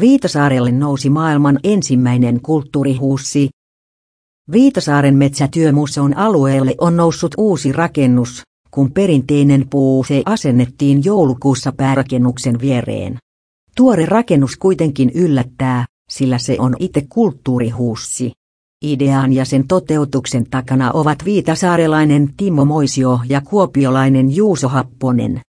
Viitasaarelle nousi maailman ensimmäinen kulttuurihuussi. Viitasaaren metsätyömuseon alueelle on noussut uusi rakennus, kun perinteinen puu se asennettiin joulukuussa päärakennuksen viereen. Tuore rakennus kuitenkin yllättää, sillä se on itse kulttuurihuussi. Idean ja sen toteutuksen takana ovat viitasaarelainen Timo Moisio ja kuopiolainen Juuso Happonen.